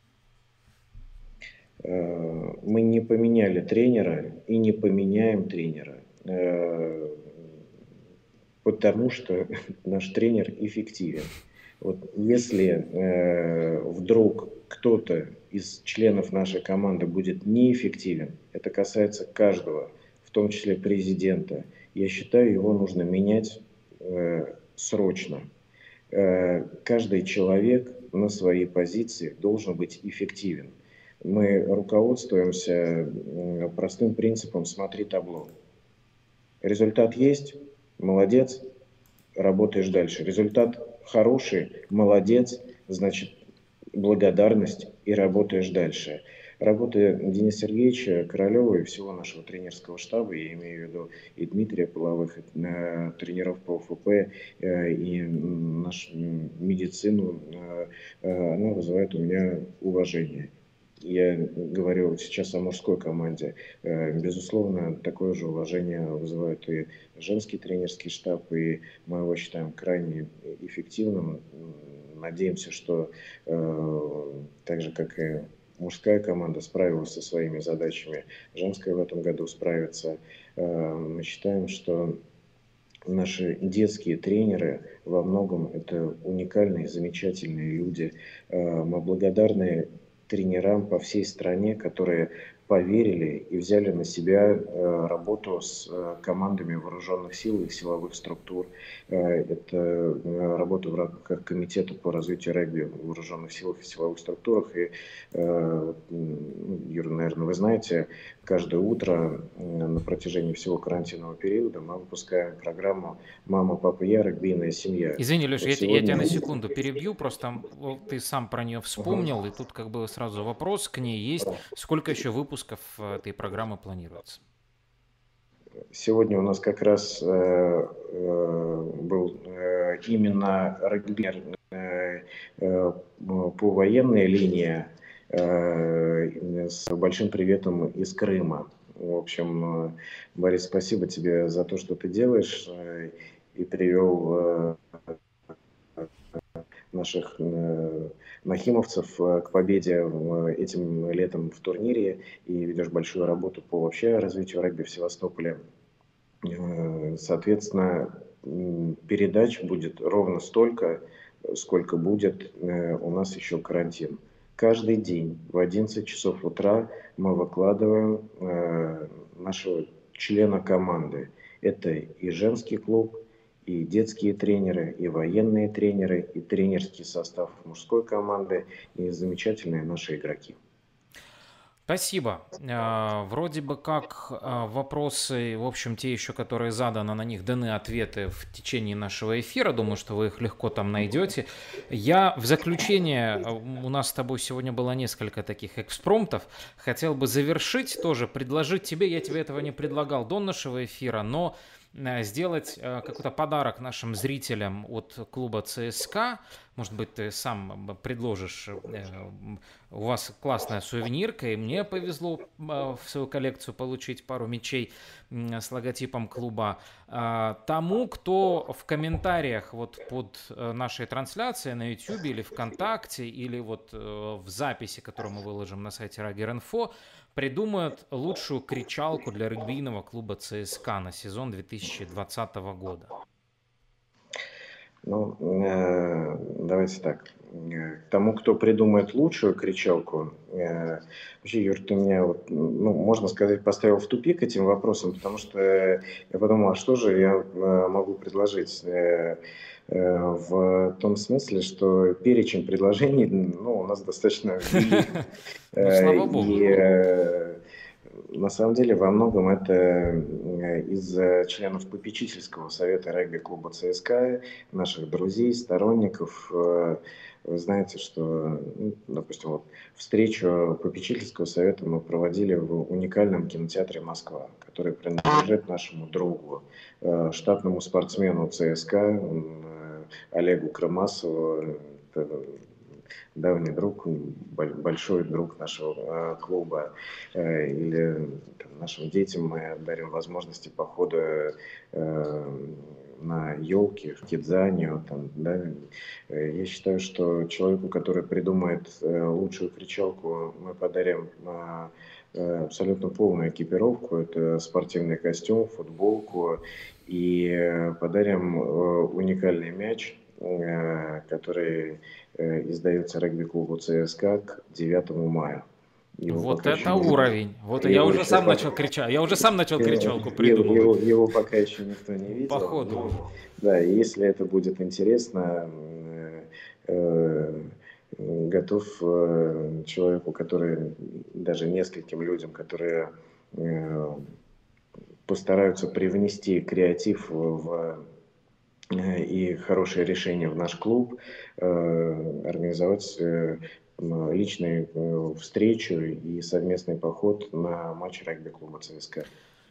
Э, мы не поменяли тренера и не поменяем тренера, э, потому что [laughs] наш тренер эффективен. Вот если э, вдруг кто-то из членов нашей команды будет неэффективен, это касается каждого, в том числе президента, я считаю, его нужно менять срочно. Каждый человек на своей позиции должен быть эффективен мы руководствуемся простым принципом «смотри табло». Результат есть, молодец, работаешь дальше. Результат хороший, молодец, значит, благодарность и работаешь дальше. Работа Дениса Сергеевича Королева и всего нашего тренерского штаба, я имею в виду и Дмитрия Половых, и э, тренеров по ОФП, э, и нашу медицину, э, она вызывает у меня уважение. Я говорю сейчас о мужской команде. Э, безусловно, такое же уважение вызывает и женский тренерский штаб, и мы его считаем крайне эффективным. Надеемся, что э, так же, как и мужская команда справилась со своими задачами, женская в этом году справится. Э, мы считаем, что наши детские тренеры во многом это уникальные, замечательные люди. Мы благодарны тренерам по всей стране, которые поверили и взяли на себя э, работу с э, командами вооруженных сил и силовых структур. Э, это работа в рамках Комитета по развитию регби в вооруженных силах и силовых структурах. И, ну, Юра, наверное, вы знаете, каждое утро на протяжении всего карантинного периода мы выпускаем программу «Мама, папа, я, регбийная семья». Извини, Леша, я, сегодня... я тебя на секунду перебью, просто ты сам про нее вспомнил, угу. и тут как бы сразу вопрос к ней есть. Сколько еще выпусков этой программы планируется? Сегодня у нас как раз э, э, был э, именно регби э, э, по военной линии Э, с большим приветом из Крыма. В общем, э, Борис, спасибо тебе за то, что ты делаешь э, и привел наших нахимовцев к победе этим летом в турнире и ведешь большую работу по вообще развитию регби в Севастополе. Соответственно, передач будет ровно столько, сколько будет у нас еще карантин. Каждый день в 11 часов утра мы выкладываем э, нашего члена команды. Это и женский клуб, и детские тренеры, и военные тренеры, и тренерский состав мужской команды, и замечательные наши игроки. Спасибо. А, вроде бы как а, вопросы, в общем, те еще, которые заданы, на них даны ответы в течение нашего эфира. Думаю, что вы их легко там найдете. Я в заключение, а, у нас с тобой сегодня было несколько таких экспромтов, хотел бы завершить тоже, предложить тебе, я тебе этого не предлагал до нашего эфира, но Э, сделать э, какой-то подарок нашим зрителям от клуба ЦСКА. Может быть, ты сам предложишь, э, у вас классная сувенирка, и мне повезло в свою коллекцию получить пару мечей с логотипом клуба. Тому, кто в комментариях вот под нашей трансляцией на YouTube или ВКонтакте, или вот в записи, которую мы выложим на сайте Rager.info, придумают лучшую кричалку для регбийного клуба ЦСКА на сезон 2020 года? Ну, э, давайте так. Э, тому, кто придумает лучшую кричалку, э, вообще, Юр, ты меня, вот, ну, можно сказать, поставил в тупик этим вопросом, потому что я подумал, а что же я э, могу предложить? В том смысле, что перечень предложений ну, у нас достаточно. [laughs] Ну, слава богу. Э, на самом деле во многом это э, из членов попечительского совета регби-клуба ЦСКА, наших друзей, сторонников. Вы знаете, что, ну, допустим, вот встречу попечительского совета мы проводили в уникальном кинотеатре «Москва», который принадлежит нашему другу, штатному спортсмену ЦСКА, Олегу Крамасову, давний друг, большой друг нашего э, клуба, э, или там, нашим детям мы дарим возможности похода э, на елки в Кидзанию. Там, да. Я считаю, что человеку, который придумает лучшую кричалку, мы подарим абсолютно полную экипировку. Это спортивный костюм, футболку и подарим уникальный мяч, который издается регби-клубу ЦСКА к 9 мая. Его вот это еще... уровень. Вот его я уже сам пока... начал кричать. Я уже сам начал кричалку придумывать. Его, его, его пока еще никто не видел. Походу. Ну, да, если это будет интересно, э, готов э, человеку, который даже нескольким людям, которые э, постараются привнести креатив в э, и хорошее решение в наш клуб, организовать личную встречу и совместный поход на матч регби-клуба ЦСКА.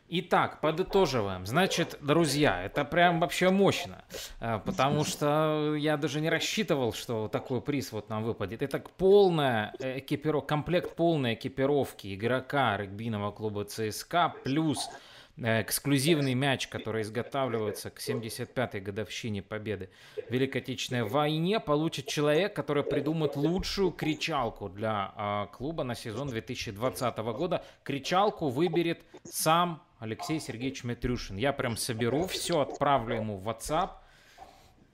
Итак, подытоживаем. Значит, друзья, это прям вообще мощно, э, потому что я даже не рассчитывал, что такой приз вот нам выпадет. Это полная экипировка, комплект полной экипировки игрока регбийного клуба ЦСКА плюс Э, эксклюзивный мяч, который изготавливается к 75-й годовщине победы в Великой Отечественной войне, получит человек, который придумает лучшую кричалку для э, клуба на сезон 2020 года. Кричалку выберет сам Алексей Сергеевич Метрюшин. Я прям соберу все, отправлю ему в WhatsApp.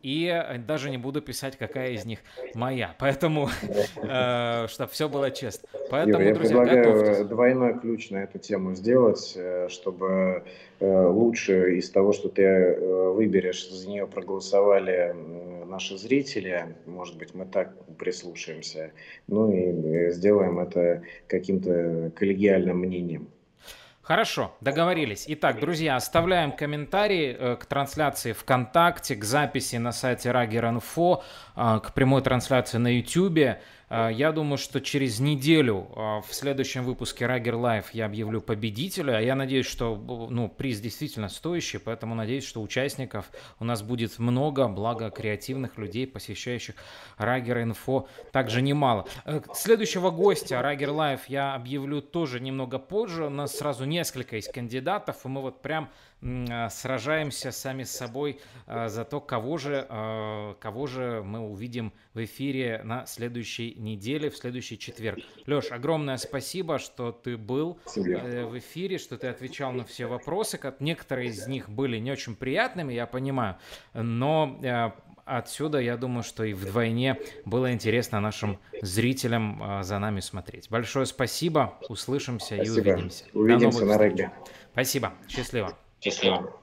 И э, даже не буду писать, какая из них моя. Поэтому, [laughs] э, чтобы все было честно. Поэтому, Юра, я друзья, предлагаю готовьтесь. двойной ключ на эту тему сделать, э, чтобы лучше из того, что ты выберешь, за нее проголосовали наши зрители. Может быть, мы так прислушаемся. Ну и сделаем это каким-то коллегиальным мнением. Хорошо, договорились. Итак, друзья, оставляем комментарии э, к трансляции ВКонтакте, к записи на сайте Rager.info, э, к прямой трансляции на YouTube. А, я думаю, что через неделю а, в следующем выпуске Rager Live я объявлю победителя. Я надеюсь, что ну, приз действительно стоящий, поэтому надеюсь, что участников у нас будет много, благо креативных людей, посещающих Rager Info также немало. Э, следующего гостя Rager Live я объявлю тоже немного позже. У нас сразу несколько из кандидатов, и мы вот прям сражаемся сами с собой а, за то, кого же, а, кого же мы увидим в эфире на следующей неделе, в следующий четверг. Леш, огромное спасибо, что ты был э, в эфире, что ты отвечал на все вопросы. Некоторые из них были не очень приятными, я понимаю, но э, отсюда, я думаю, что и вдвойне было интересно нашим зрителям за нами смотреть. Большое спасибо, услышимся спасибо. и увидимся. Увидимся на регби. Спасибо, счастливо. Счастливо.